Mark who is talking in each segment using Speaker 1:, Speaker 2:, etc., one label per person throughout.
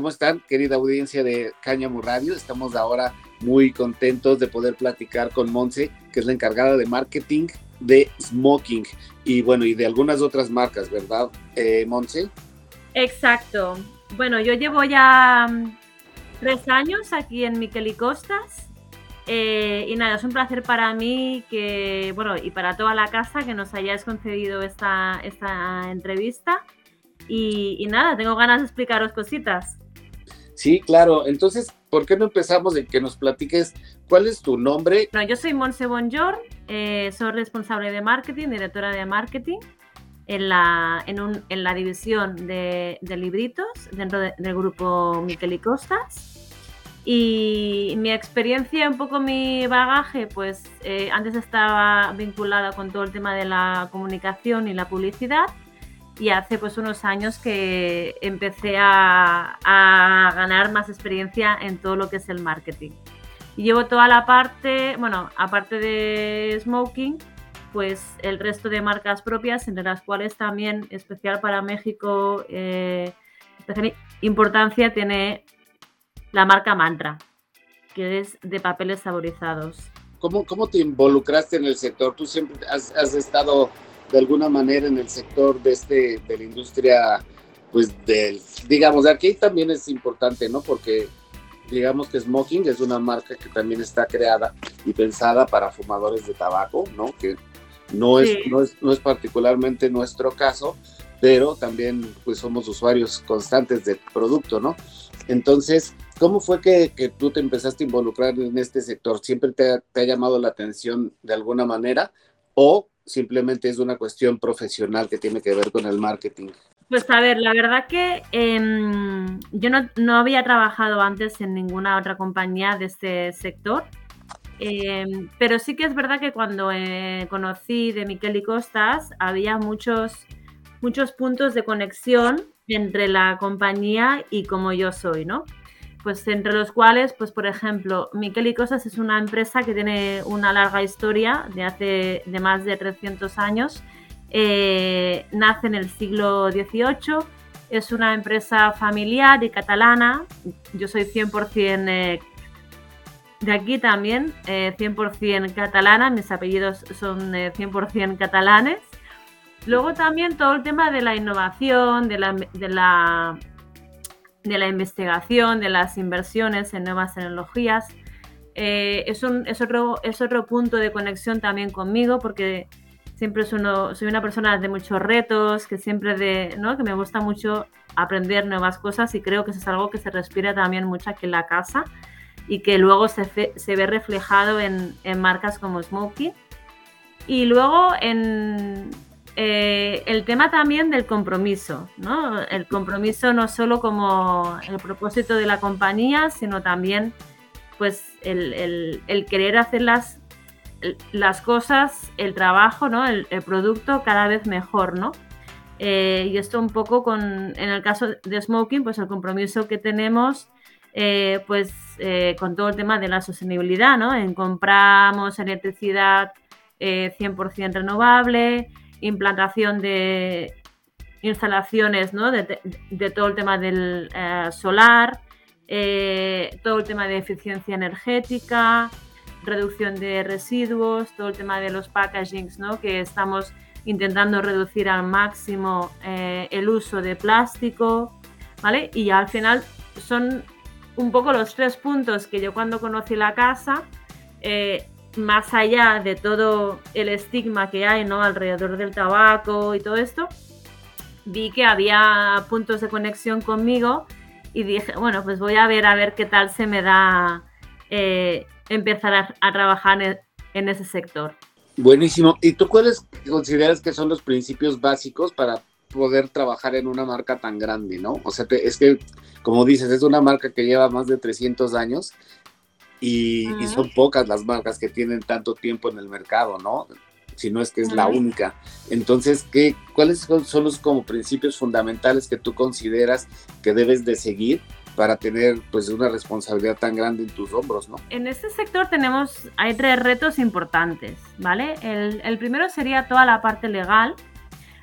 Speaker 1: ¿cómo están, querida audiencia de Cáñamo Radio? Estamos ahora muy contentos de poder platicar con Monse, que es la encargada de marketing de Smoking y bueno, y de algunas otras marcas, ¿verdad, eh, Monse?
Speaker 2: Exacto. Bueno, yo llevo ya mm, tres años aquí en Miquel y Costas. Eh, y nada, es un placer para mí que, bueno, y para toda la casa que nos hayáis concedido esta, esta entrevista. Y, nada, tengo ganas de explicaros cositas.
Speaker 1: Sí, claro. Entonces, ¿por qué no empezamos en que nos platiques cuál es tu nombre?
Speaker 2: Bueno, yo soy Monse Bonjour, eh, soy responsable de marketing, directora de marketing en la, en, un, en la división de, de libritos dentro del grupo Miquel y Costas. Y mi experiencia, un poco mi bagaje, pues eh, antes estaba vinculada con todo el tema de la comunicación y la publicidad y hace pues unos años que empecé a, ganar más experiencia en todo lo que es el marketing. Y llevo toda la parte, bueno, aparte de smoking, pues el resto de marcas propias, entre las cuales también especial para México, eh, importancia tiene la marca Mantra, que es de papeles saborizados.
Speaker 1: ¿Cómo, cómo te involucraste en el sector? Tú siempre has estado de alguna manera en el sector de, este, de la industria, pues del, digamos, de aquí también es importante, ¿no? Porque digamos que Smoking es una marca que también está creada y pensada para fumadores de tabaco, ¿no? Que no es, no es, no es particularmente nuestro caso, pero también pues somos usuarios constantes del producto, ¿no? Entonces, ¿cómo fue que, que, tú te empezaste a involucrar en este sector? ¿Siempre te te ha llamado la atención de alguna manera? ¿O simplemente es una cuestión profesional que tiene que ver con el marketing?
Speaker 2: Pues a ver, la verdad que eh, yo no, no, había trabajado antes en ninguna otra compañía de este sector, eh, pero sí que es verdad que cuando eh, conocí de Miquel y Costas había muchos, muchos puntos de conexión entre la compañía y como yo soy, ¿no? Pues entre los cuales, pues por ejemplo, Miquel y Cosas es una empresa que tiene una larga historia de hace de más de 300 años. Eh, nace en el siglo XVIII, es una empresa familiar y catalana. Yo soy 100% eh, de aquí también, eh, 100% catalana, mis apellidos son 100% eh, catalanes. Luego también todo el tema de la innovación, de la, de la de la investigación, de las inversiones en nuevas tecnologías. Eh, es, un, es, otro, es otro punto de conexión también conmigo porque siempre soy, una persona de muchos retos, que siempre de, ¿no? que me gusta mucho aprender nuevas cosas y creo que eso es algo que se respira también mucho aquí en la casa y que luego se, se ve reflejado en, en marcas como Smokey. Y luego en, eh, el tema también del compromiso, ¿no? El compromiso no solo como el propósito de la compañía, sino también pues el, querer hacer las, las, cosas, el trabajo, ¿no? El, producto cada vez mejor, ¿no? Eh, y esto un poco con, en el caso de Smoking, pues el compromiso que tenemos eh, pues con todo el tema de la sostenibilidad, ¿no? En compramos electricidad 100% renovable, implantación de instalaciones ¿no? de, todo el tema del eh, solar, eh, todo el tema de eficiencia energética, reducción de residuos, todo el tema de los packagings, ¿no? que estamos intentando reducir al máximo eh, el uso de plástico, ¿vale? Y al final son un poco los tres puntos que yo cuando conocí la casa más allá de todo el estigma que hay ¿no? alrededor del tabaco y todo esto, vi que había puntos de conexión conmigo y dije, bueno, pues voy a ver a ver qué tal se me da eh, empezar a, trabajar en, ese sector.
Speaker 1: Buenísimo. ¿Y tú cuáles consideras que son los principios básicos para poder trabajar en una marca tan grande, no? O sea, es que, como dices, es una marca que lleva más de 300 años y, son pocas las marcas que tienen tanto tiempo en el mercado, ¿no? Si no es que es la única. Entonces, ¿qué, ¿cuáles son los como principios fundamentales que tú consideras que debes de seguir para tener pues una responsabilidad tan grande en tus hombros, ¿no?
Speaker 2: En este sector tenemos, hay tres retos importantes, ¿vale? El, el primero sería toda la parte legal,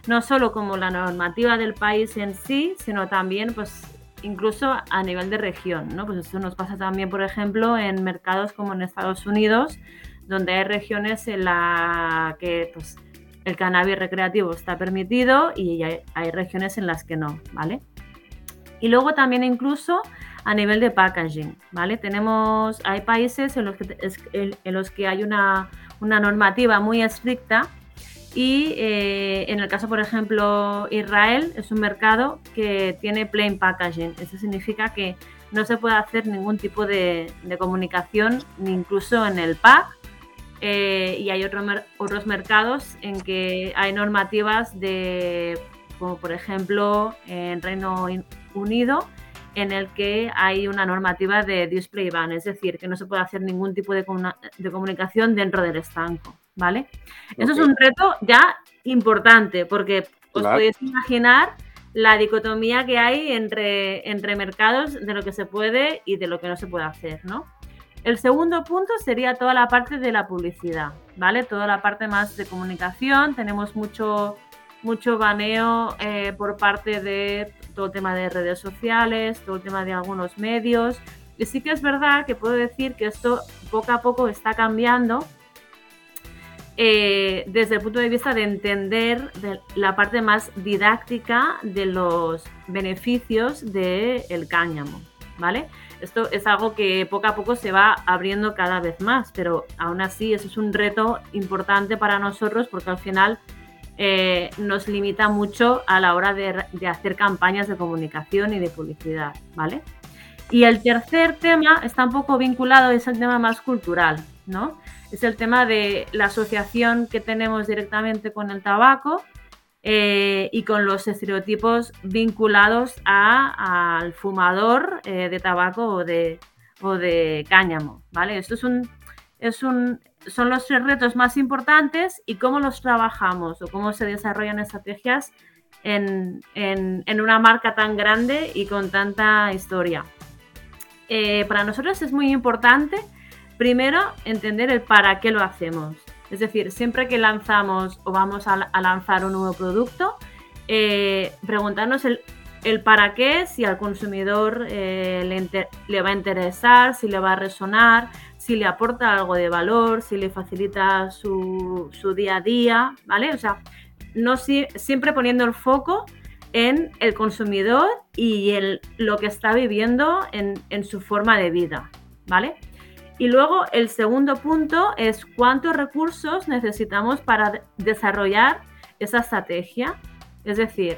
Speaker 2: no solo como la normativa del país en sí, sino también pues incluso a nivel de región, ¿no? Pues esto nos pasa también, por ejemplo, en mercados como en Estados Unidos, donde hay regiones en las que pues, el cannabis recreativo está permitido y hay, hay, regiones en las que no, ¿vale? Y luego también incluso a nivel de packaging, ¿vale? Tenemos, hay países en los que, en los que hay una, una normativa muy estricta y eh, en el caso, por ejemplo, Israel es un mercado que tiene plain packaging. Eso significa que no se puede hacer ningún tipo de, comunicación, ni incluso en el pack. Eh, y hay otros mercados en que hay normativas de, como por ejemplo en Reino Unido, en el que hay una normativa de display ban, es decir, que no se puede hacer ningún tipo de comunicación dentro del estanco. ¿Vale? Eso es un reto ya importante, porque os podéis imaginar la dicotomía que hay entre, entre mercados de lo que se puede y de lo que no se puede hacer, ¿no? El segundo punto sería toda la parte de la publicidad, ¿vale? Toda la parte más de comunicación. Tenemos mucho, mucho baneo eh, por parte de todo el tema de redes sociales, todo el tema de algunos medios. Y sí que es verdad que puedo decir que esto poco a poco está cambiando eh, desde el punto de vista de entender la parte más didáctica de los beneficios del cáñamo, ¿vale? Esto es algo que poco a poco se va abriendo cada vez más, pero aún así eso es un reto importante para nosotros porque al final eh, nos limita mucho a la hora de, de, hacer campañas de comunicación y de publicidad, ¿vale? Y el tercer tema está un poco vinculado, es el tema más cultural, ¿no? Es el tema de la asociación que tenemos directamente con el tabaco eh, y con los estereotipos vinculados al fumador eh, de tabaco o de, o de cáñamo, ¿vale? Esto es un, es un, son los tres retos más importantes y cómo los trabajamos o cómo se desarrollan estrategias en, una marca tan grande y con tanta historia. Eh, para nosotros es muy importante Primero, entender el para qué lo hacemos. Es decir, siempre que lanzamos o vamos a, lanzar un nuevo producto, eh, preguntarnos el, para qué, si al consumidor eh, le, va a interesar, si le va a resonar, si le aporta algo de valor, si le facilita su, día a día, ¿vale? O sea, no siempre poniendo el foco en el consumidor y en lo que está viviendo en, en su forma de vida, ¿vale? Y luego el segundo punto es cuántos recursos necesitamos para desarrollar esa estrategia. Es decir,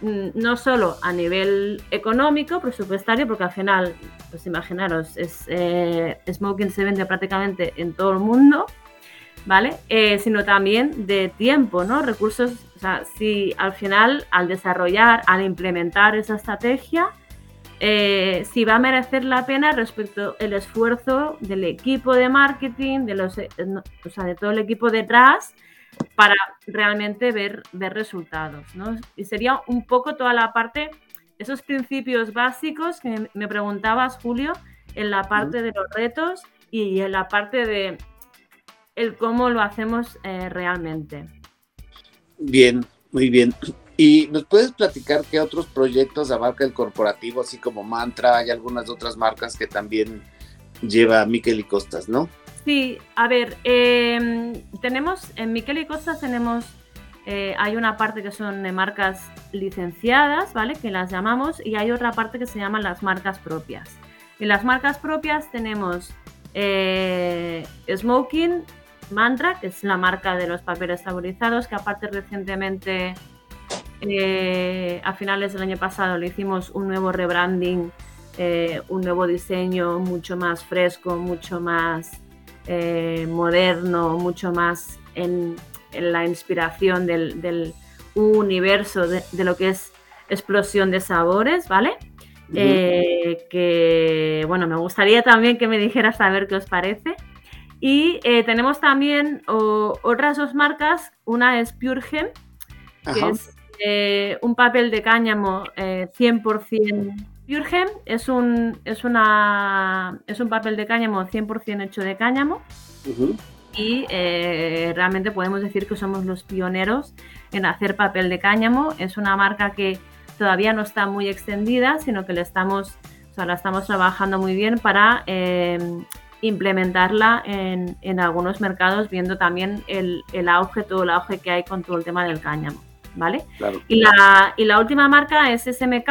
Speaker 2: no solo a nivel económico, presupuestario, porque al final, pues imaginaros, es, eh, Smoking se vende prácticamente en todo el mundo, ¿vale? Eh, sino también de tiempo, ¿no? Recursos, o sea, si al final, al desarrollar, al implementar esa estrategia, eh, si va a merecer la pena respecto al esfuerzo del equipo de marketing, de, los, eh, o sea, de todo el equipo detrás, para realmente ver, ver resultados. ¿no? Y sería un poco toda la parte, esos principios básicos que me preguntabas, Julio, en la parte de los retos y en la parte de el cómo lo hacemos eh, realmente.
Speaker 1: Bien, muy bien. ¿Y nos puedes platicar qué otros proyectos abarca el corporativo, así como Mantra? Hay algunas otras marcas que también lleva Miquel y Costas, ¿no?
Speaker 2: Sí, a ver, em, tenemos, en Miquel y Costas tenemos, eh, hay una parte que son marcas licenciadas, ¿vale? Que las llamamos, y hay otra parte que se llaman las marcas propias. En las marcas propias tenemos eh, Smoking, Mantra, que es la marca de los papeles saborizados, que aparte recientemente eh, a finales del año pasado le hicimos un nuevo rebranding, eh, un nuevo diseño mucho más fresco, mucho más eh, moderno, mucho más en, la inspiración del, universo de, lo que es explosión de sabores, ¿vale? que bueno, me gustaría también que me dijeras a ver qué os parece. Y tenemos también otras dos marcas, una es Puregen, que es eh, un papel de cáñamo 100% eh, virgen. Es un, es, una, es un papel de cáñamo 100% hecho de cáñamo. Y eh, realmente podemos decir que somos los pioneros en hacer papel de cáñamo. Es una marca que todavía no está muy extendida, sino que le estamos, o la estamos trabajando muy bien para eh, implementarla en, algunos mercados, viendo también el, auge, todo el auge que hay con todo el tema del cáñamo. ¿Vale? Y, la, y la última marca es SMK.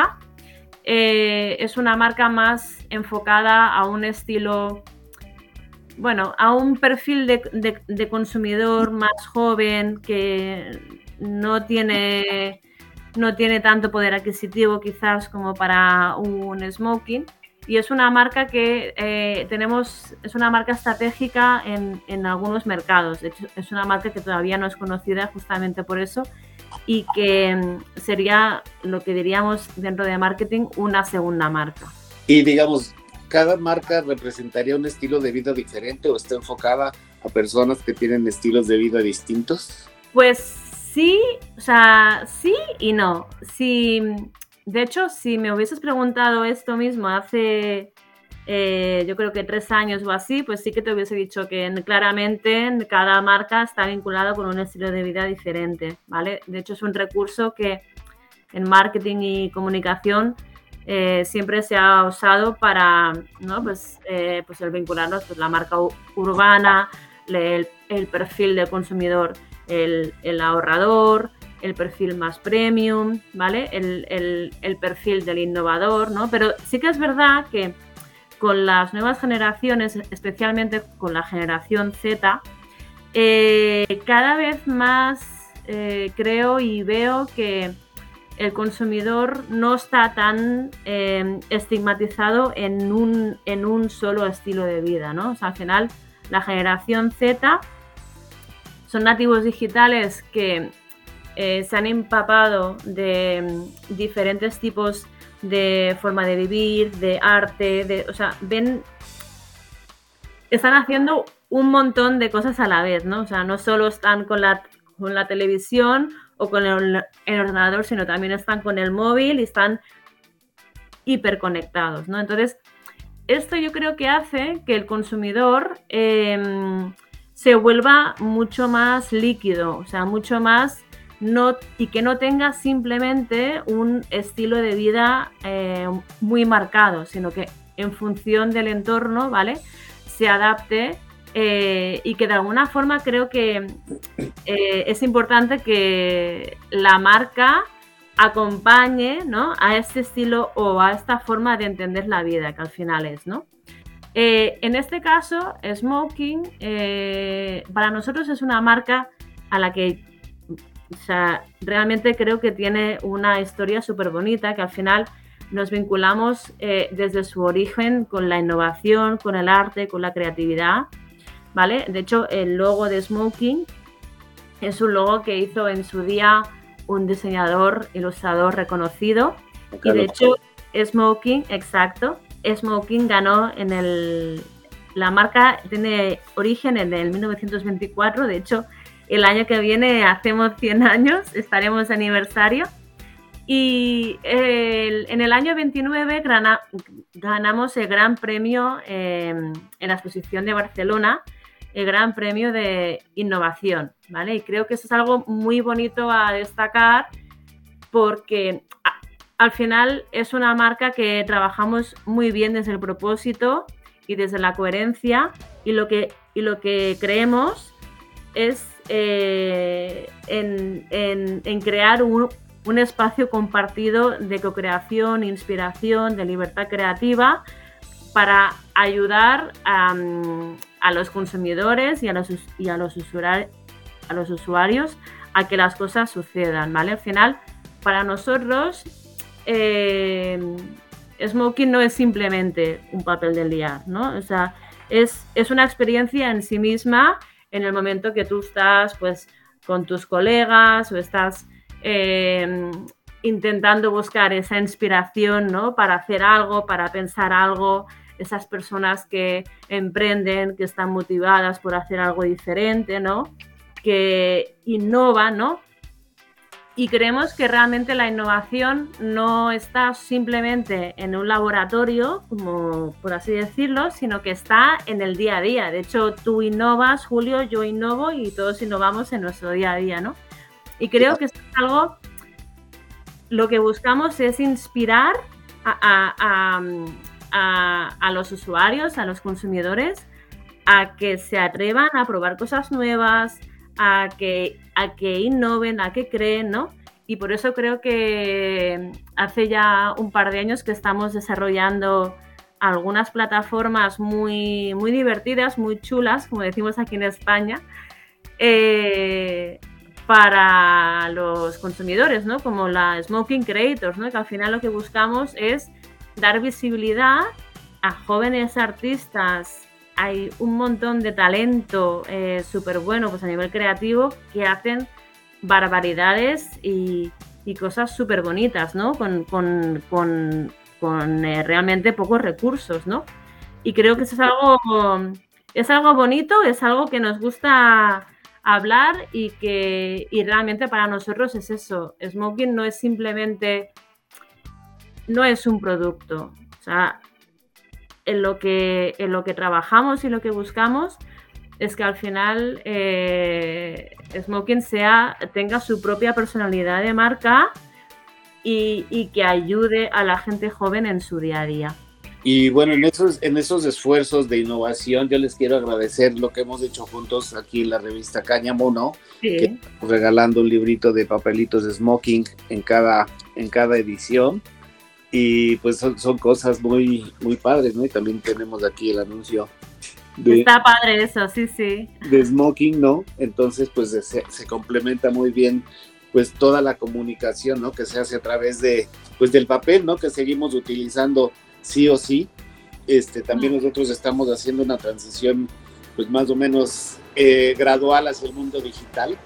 Speaker 2: Eh, es una marca más enfocada a un estilo bueno, a un perfil de, consumidor más joven que no tiene, no tiene tanto poder adquisitivo quizás como para un smoking. Y es una marca que eh, tenemos, es una marca estratégica en, algunos mercados. De hecho, es una marca que todavía no es conocida justamente por eso y que mm, sería lo que diríamos dentro de marketing una segunda marca.
Speaker 1: Y digamos, cada marca representaría un estilo de vida diferente o está enfocada a personas que tienen estilos de vida distintos?
Speaker 2: Pues sí, o sea, sí y no. Si, de hecho, si me hubieses preguntado esto mismo hace, eh, yo creo que tres años o así, pues sí que te hubiese dicho que claramente cada marca está vinculada con un estilo de vida diferente, ¿vale? De hecho, es un recurso que en marketing y comunicación eh, siempre se ha usado para ¿no? pues, eh, pues el vincularnos pues, la marca urbana, el, perfil del consumidor, el, ahorrador, el perfil más premium, ¿vale? El, perfil del innovador, ¿no? Pero sí que es verdad que con las nuevas generaciones, especialmente con la generación Z, eh, cada vez más creo y veo que el consumidor no está tan em, estigmatizado en un, en un solo estilo de vida, ¿no? O sea, al final, la generación Z son nativos digitales que eh, se han empapado de em, diferentes tipos de forma de vivir, de arte, de, o sea, ven, están haciendo un montón de cosas a la vez, ¿no? O sea, no solo están con la, con la televisión o con el, ordenador, sino también están con el móvil y están hiperconectados, ¿no? Entonces, esto yo creo que hace que el consumidor em, se vuelva mucho más líquido, o sea, mucho más no, y que no tenga simplemente un estilo de vida eh, muy marcado, sino que en función del entorno, ¿vale? Se adapte eh, y que de alguna forma creo que eh, es importante que la marca acompañe a este estilo o a esta forma de entender la vida, que al final es, ¿no? En este caso, Smoking para nosotros es una marca a la que realmente creo que tiene una historia súper bonita, que al final nos vinculamos desde su origen con la innovación, con el arte, con la creatividad ¿vale? De hecho, el logo de Smoking es un logo que hizo en su día un diseñador, ilustrador reconocido. Y de hecho, Smoking, exacto, Smoking ganó en el... La marca tiene origen en el 1924, de hecho, el año que viene hacemos 100 años, estaremos aniversario. Y en el año 29 ganamos el Gran Premio en la exposición de Barcelona el Gran Premio de Innovación, ¿vale? Y creo que eso es algo muy bonito a destacar porque al final es una marca que trabajamos muy bien desde el propósito y desde la coherencia y lo que, y lo que creemos es eh, en, crear un, espacio compartido de co-creación, inspiración, de libertad creativa para ayudar a, los consumidores y a los, y a los, a los usuarios a que las cosas sucedan, ¿vale? Al final, para nosotros, eh, Smoking no es simplemente un papel del día, ¿no? O sea, es, es, una experiencia en sí misma en el momento que tú estás, pues, con tus colegas o estás eh, intentando buscar esa inspiración, ¿no? Para hacer algo, para pensar algo, esas personas que emprenden, que están motivadas por hacer algo diferente, ¿no? Que innovan, ¿no? Y creemos que realmente la innovación no está simplemente en un laboratorio, como por así decirlo, sino que está en el día a día. De hecho, tú innovas, Julio, yo innovo y todos innovamos en nuestro día a día, ¿no? Y creo que es algo lo que buscamos es inspirar a, a, los usuarios, a los consumidores, a que se atrevan a probar cosas nuevas, a que, a que innoven, a que creen, ¿no? Y por eso creo que hace ya un par de años que estamos desarrollando algunas plataformas muy, muy divertidas, muy chulas, como decimos aquí en España, eh, para los consumidores, ¿no? Como la Smoking Creators, ¿no? Que al final lo que buscamos es dar visibilidad a jóvenes artistas. Hay un montón de talento eh, súper bueno pues a nivel creativo que hacen barbaridades y, cosas súper bonitas, ¿no? Con, eh, realmente pocos recursos, ¿no? Y creo que eso es algo, es algo bonito, es algo que nos gusta hablar y que y realmente para nosotros es eso. Smoking no es simplemente, no es un producto. O sea, en lo que, en lo que trabajamos y lo que buscamos es que al final eh, Smoking sea, tenga su propia personalidad de marca y, que ayude a la gente joven en su día a día.
Speaker 1: Y bueno, en esos, en esos esfuerzos de innovación, yo les quiero agradecer lo que hemos hecho juntos aquí en la revista Cáñamo, ¿no? regalando un librito de papelitos de smoking en cada, en cada edición. Y pues son, son cosas muy, muy padres, ¿no? Y también tenemos aquí el anuncio
Speaker 2: Está padre eso, sí, sí.
Speaker 1: De smoking, ¿no? Entonces, pues se, se, complementa muy bien pues toda la comunicación, ¿no? Que se hace a través de, pues del papel, ¿no? Que seguimos utilizando sí o sí. Este, también nosotros estamos haciendo una transición, pues más o menos eh, gradual hacia el mundo digital,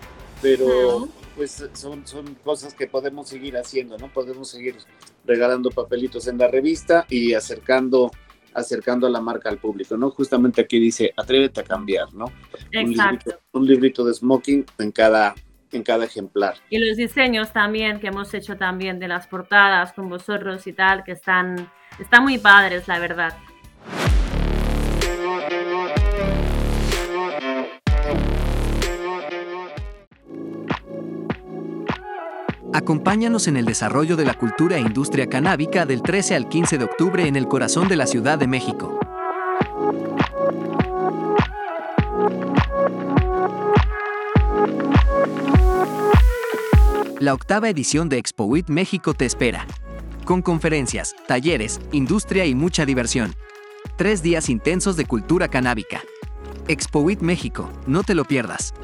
Speaker 1: pero pues son, son cosas que podemos seguir haciendo, ¿no? Podemos seguir regalando papelitos en la revista y acercando acercando a la marca al público, ¿no? Justamente aquí dice, atrévete a cambiar, ¿no?
Speaker 2: Exacto.
Speaker 1: Un librito, de smoking en cada, en cada ejemplar.
Speaker 2: Y los diseños también que hemos hecho también de las portadas con vosotros y tal, que están, están muy padres, la verdad.
Speaker 3: Acompáñanos en el desarrollo de la cultura e industria canábica del 13 al 15 de octubre en el corazón de la Ciudad de México. La octava edición de Expo México te espera, con conferencias, talleres, industria y mucha diversión. Tres días intensos de cultura canábica. Expo México, no te lo pierdas.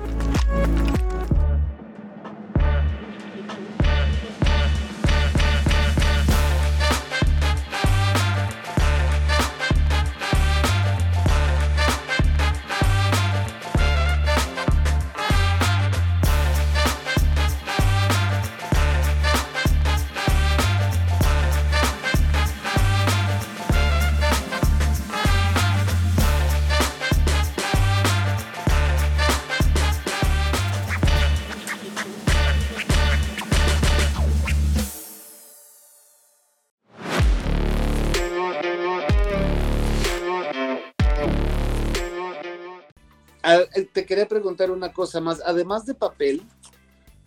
Speaker 1: Te quería preguntar una cosa más. Además de papel,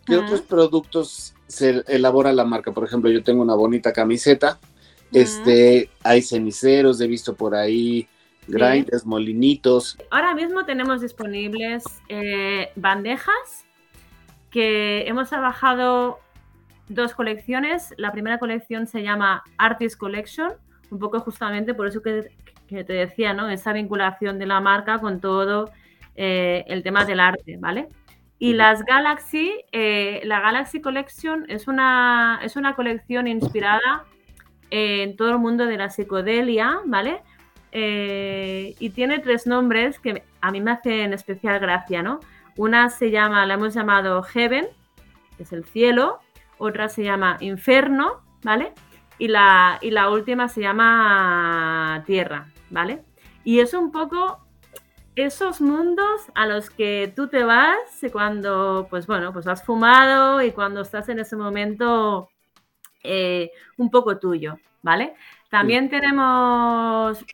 Speaker 1: ¿qué otros productos se elabora la marca? Por ejemplo, yo tengo una bonita camiseta. Este, hay ceniceros, he visto por ahí grinders, molinitos.
Speaker 2: Ahora mismo tenemos disponibles eh, bandejas que hemos trabajado dos colecciones. La primera colección se llama Artist Collection, un poco justamente por eso que, que te decía, ¿no? Esa vinculación de la marca con todo eh, el tema del arte, ¿vale? Y las Galaxy, eh, la Galaxy Collection es una, es una colección inspirada en todo el mundo de la psicodelia, ¿vale? Eh, y tiene tres nombres que a mí me hacen especial gracia, ¿no? Una se llama, la hemos llamado Heaven, que es el cielo, otra se llama Inferno, ¿vale? Y la, y la última se llama Tierra, ¿vale? Y es un poco esos mundos a los que tú te vas cuando, pues bueno, pues has fumado y cuando estás en ese momento eh, un poco tuyo, ¿vale? También tenemos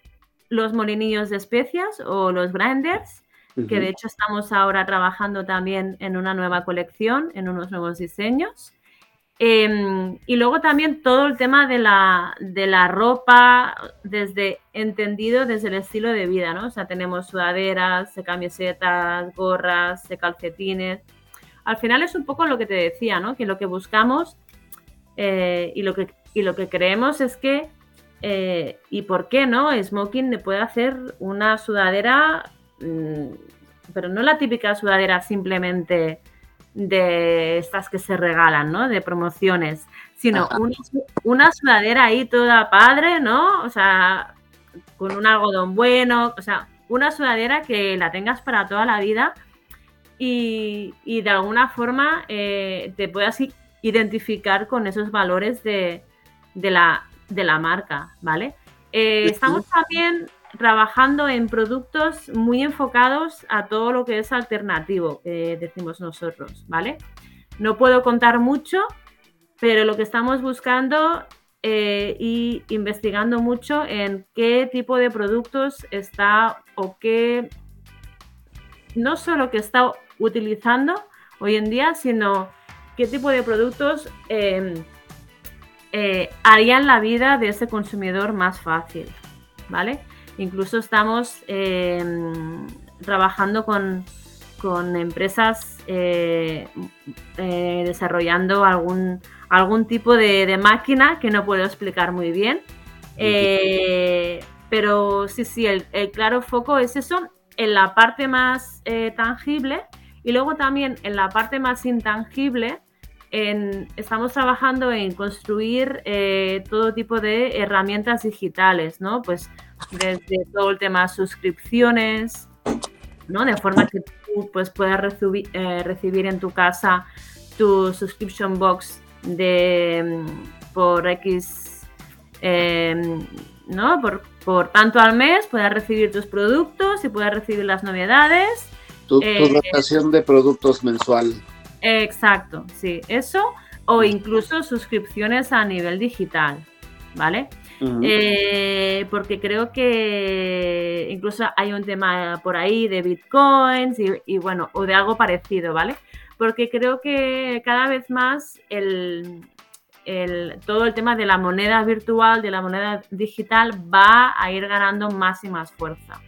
Speaker 2: los molinillos de especias o los grinders, que de hecho estamos ahora trabajando también en una nueva colección, en unos nuevos diseños. Em, y luego también todo el tema de la, de la ropa, desde entendido desde el estilo de vida, ¿no? O sea, tenemos sudaderas, camisetas, gorras, calcetines. Al final es un poco lo que te decía, ¿no? Que lo que buscamos eh, y, lo que, y lo que creemos es que, eh, ¿y por qué no? Smoking le puede hacer una sudadera, mm, pero no la típica sudadera simplemente de estas que se regalan, ¿no? De promociones, sino una, sudadera ahí toda padre, ¿no? O sea, con un algodón bueno, o sea, una sudadera que la tengas para toda la vida y, de alguna forma eh, te puedas identificar con esos valores de, la, de la marca, ¿vale? Eh, estamos también trabajando en productos muy enfocados a todo lo que es alternativo, decimos nosotros, ¿vale? No puedo contar mucho, pero lo que estamos buscando eh, y investigando mucho en qué tipo de productos está o qué, no solo que está utilizando hoy en día, sino qué tipo de productos em, eh, harían la vida de ese consumidor más fácil, ¿vale? Incluso estamos em, trabajando con, empresas eh, eh, desarrollando algún, algún tipo de, máquina que no puedo explicar muy bien. Eh, pero sí, sí, el, claro foco es eso en la parte más tangible y luego también en la parte más intangible. estamos trabajando en construir todo tipo de herramientas digitales, ¿no? Pues desde todo el tema de suscripciones, ¿no? De forma que tú pues, puedas recibir, eh, recibir en tu casa tu subscription box de mm, por X, em, ¿no? Por, por, tanto al mes, puedas recibir tus productos y puedas recibir las novedades.
Speaker 1: Tu, tu eh, rotación de productos mensual.
Speaker 2: Exacto, sí, eso. O incluso suscripciones a nivel digital, ¿vale? Eh, porque creo que incluso hay un tema por ahí de bitcoins y, bueno, o de algo parecido, ¿vale? Porque creo que cada vez más el, todo el tema de la moneda virtual, de la moneda digital, va a ir ganando más y más fuerza.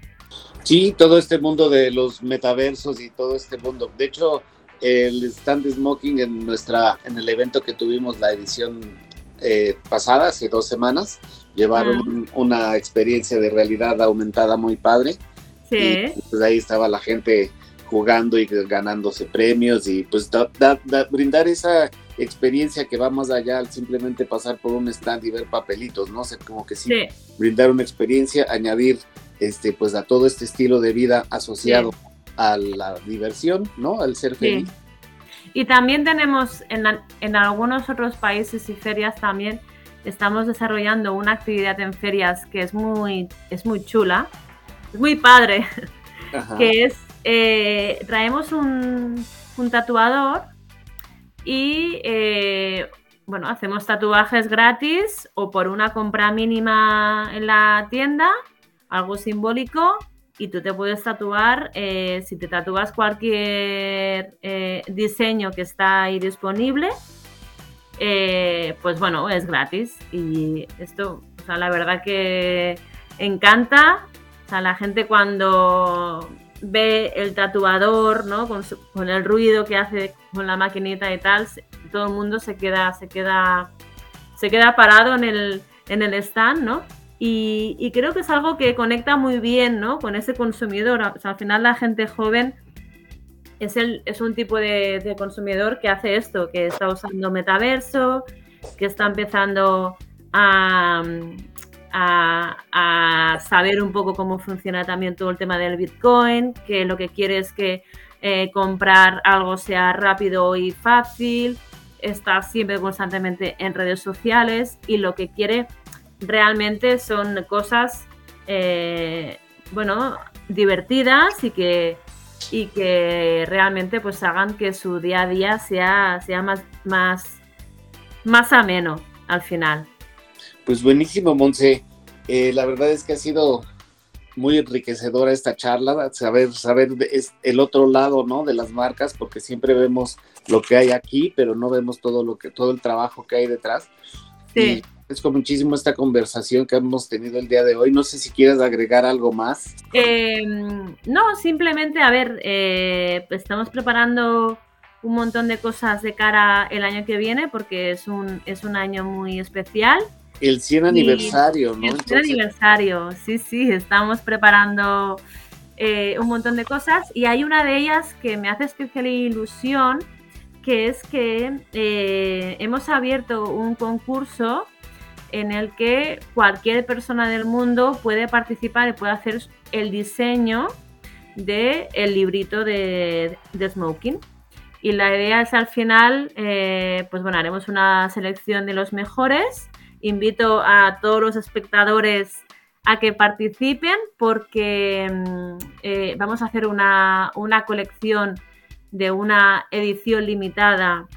Speaker 1: Sí, todo este mundo de los metaversos y todo este mundo. De hecho, el stand smoking en nuestra en el evento que tuvimos la edición eh, pasada hace dos semanas llevaron una experiencia de realidad aumentada muy padre. Sí. pues ahí estaba la gente jugando y ganándose premios y pues brindar esa experiencia que va más allá al simplemente pasar por un stand y ver papelitos, ¿no? sé, como que sí, brindar una experiencia, añadir este pues a todo este estilo de vida asociado a la diversión, ¿no? Al ser feliz.
Speaker 2: Y también tenemos en, en algunos otros países y ferias también estamos desarrollando una actividad en ferias que es muy, es muy chula, es muy padre, que es, eh, traemos un, tatuador y, eh, bueno, hacemos tatuajes gratis o por una compra mínima en la tienda, algo simbólico, y tú te puedes tatuar, eh, si te tatúas cualquier diseño que está ahí disponible, eh, pues bueno, es gratis. Y esto, o sea, la verdad que encanta. O la gente cuando ve el tatuador, ¿no? Con, el ruido que hace con la maquinita y tal, todo el mundo se queda, se queda, se queda parado en el, en el stand, ¿no? Y, creo que es algo que conecta muy bien, ¿no? Con ese consumidor. O sea, al final la gente joven es, el, es un tipo de, consumidor que hace esto, que está usando metaverso, que está empezando a, a, saber un poco cómo funciona también todo el tema del Bitcoin, que lo que quiere es que eh, comprar algo sea rápido y fácil, está siempre constantemente en redes sociales y lo que quiere realmente son cosas, eh, bueno, divertidas y que y que realmente pues hagan que su día a día sea, sea más, más, más ameno al final.
Speaker 1: Pues buenísimo, Monse. Eh, la verdad es que ha sido muy enriquecedora esta charla, saber, saber el otro lado, ¿no? De las marcas, porque siempre vemos lo que hay aquí, pero no vemos todo lo que, todo el trabajo que hay detrás. Sí. Es con muchísimo esta conversación que hemos tenido el día de hoy. No sé si quieres agregar algo más.
Speaker 2: Em, no, simplemente, a ver, eh, estamos preparando un montón de cosas de cara el año que viene porque es un, es un año muy especial.
Speaker 1: El 100 aniversario, ¿no?
Speaker 2: El 100 aniversario, sí, sí, estamos preparando eh, un montón de cosas y hay una de ellas que me hace especial ilusión, que es que eh, hemos abierto un concurso en el que cualquier persona del mundo puede participar y puede hacer el diseño del el librito de, de, Smoking. Y la idea es al final, eh, pues bueno, haremos una selección de los mejores invito a todos los espectadores a que participen porque mm, eh, vamos a hacer una, colección de una edición limitada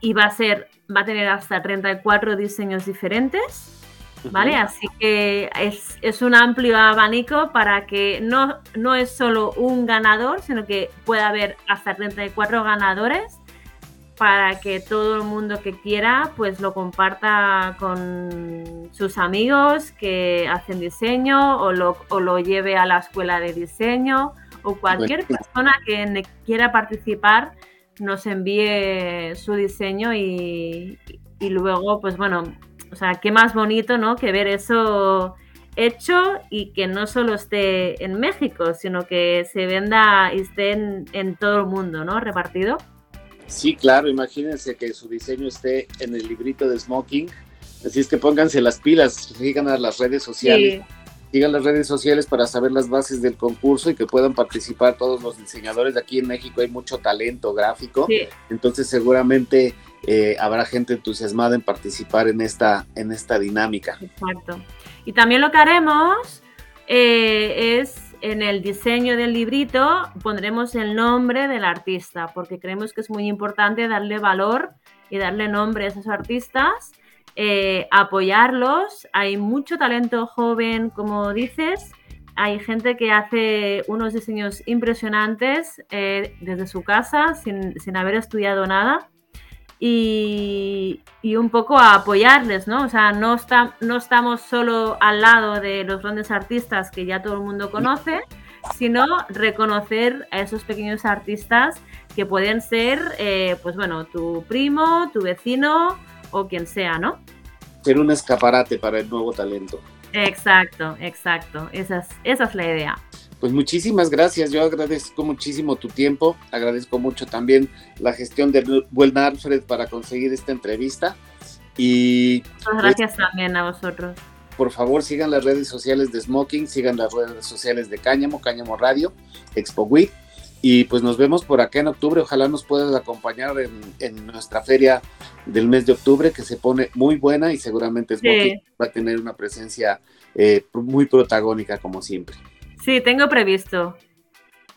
Speaker 2: y va a ser va a tener hasta 34 diseños diferentes. ¿Vale? Así que es, es, un amplio abanico para que no, no es solo un ganador, sino que pueda haber hasta 34 ganadores para que todo el mundo que quiera pues lo comparta con sus amigos que hacen diseño o lo, o lo lleve a la escuela de diseño o cualquier persona que quiera participar nos envíe su diseño y, y, luego pues bueno, o sea, qué más bonito, ¿no? Que ver eso hecho y que no solo esté en México, sino que se venda y esté en, en todo el mundo, ¿no? Repartido.
Speaker 1: Sí, claro, imagínense que su diseño esté en el librito de Smoking. Así es que pónganse las pilas, sigan a las redes sociales. Sigan las redes sociales para saber las bases del concurso y que puedan participar todos los diseñadores. de Aquí en México hay mucho talento gráfico, entonces seguramente eh, habrá gente entusiasmada en participar en esta, en esta dinámica.
Speaker 2: Exacto. Y también lo que haremos eh, es en el diseño del librito pondremos el nombre del artista, porque creemos que es muy importante darle valor y darle nombre a esos artistas, eh, apoyarlos. Hay mucho talento joven, como dices. Hay gente que hace unos diseños impresionantes eh, desde su casa, sin, sin haber estudiado nada y, un poco a apoyarles, ¿no? O sea, no, está, no estamos solo al lado de los grandes artistas que ya todo el mundo conoce, sino reconocer a esos pequeños artistas que pueden ser, eh, pues bueno, tu primo, tu vecino o quien sea, ¿no?
Speaker 1: Ser un escaparate para el nuevo talento.
Speaker 2: Exacto, exacto. Esa esa es la idea.
Speaker 1: Pues muchísimas gracias, yo agradezco muchísimo tu tiempo, agradezco mucho también la gestión de Buen Alfred para conseguir esta entrevista y...
Speaker 2: Muchas pues, gracias también a vosotros.
Speaker 1: Por favor, sigan las redes sociales de Smoking, sigan las redes sociales de Cáñamo, Cáñamo Radio, Expo Week, y pues nos vemos por acá en octubre. Ojalá nos puedas acompañar en, nuestra feria del mes de octubre, que se pone muy buena y seguramente Smoking va a tener una presencia eh, muy protagónica como siempre.
Speaker 2: Sí, tengo previsto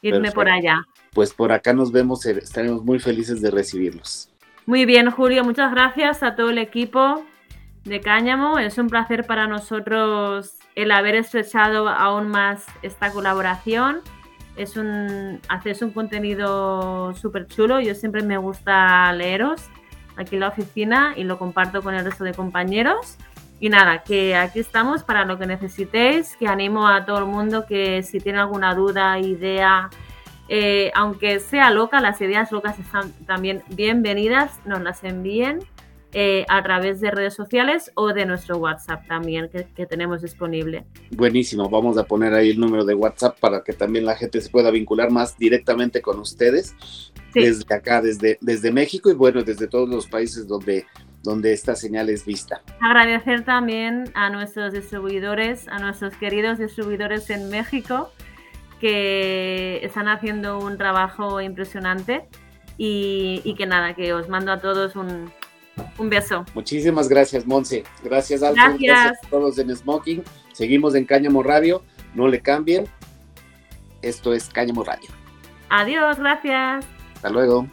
Speaker 2: irme por allá.
Speaker 1: Pues por acá nos vemos, eh, estaremos muy felices de recibirlos.
Speaker 2: Muy bien, Julio, muchas gracias a todo el equipo de Cáñamo. Es un placer para nosotros el haber estrechado aún más esta colaboración. Es un, haces un contenido súper chulo. Yo siempre me gusta leeros aquí en la oficina y lo comparto con el resto de compañeros. Y nada, que aquí estamos para lo que necesitéis, que animo a todo el mundo que si tiene alguna duda, idea, eh, aunque sea loca, las ideas locas están también bienvenidas, nos las envíen eh, a través de redes sociales o de nuestro WhatsApp también que, tenemos disponible.
Speaker 1: Buenísimo, vamos a poner ahí el número de WhatsApp para que también la gente se pueda vincular más directamente con ustedes desde acá, desde, desde México y bueno, desde todos los países donde donde esta señal es vista.
Speaker 2: Agradecer también a nuestros distribuidores, a nuestros queridos distribuidores en México, que están haciendo un trabajo impresionante y, que nada, que os mando a todos un, beso.
Speaker 1: Muchísimas gracias, Monse. Gracias, Alfonso. Gracias. a todos en Smoking. Seguimos en Cáñamo Radio. No le cambien. Esto es Cáñamo Radio.
Speaker 2: Adiós, gracias.
Speaker 1: Hasta luego.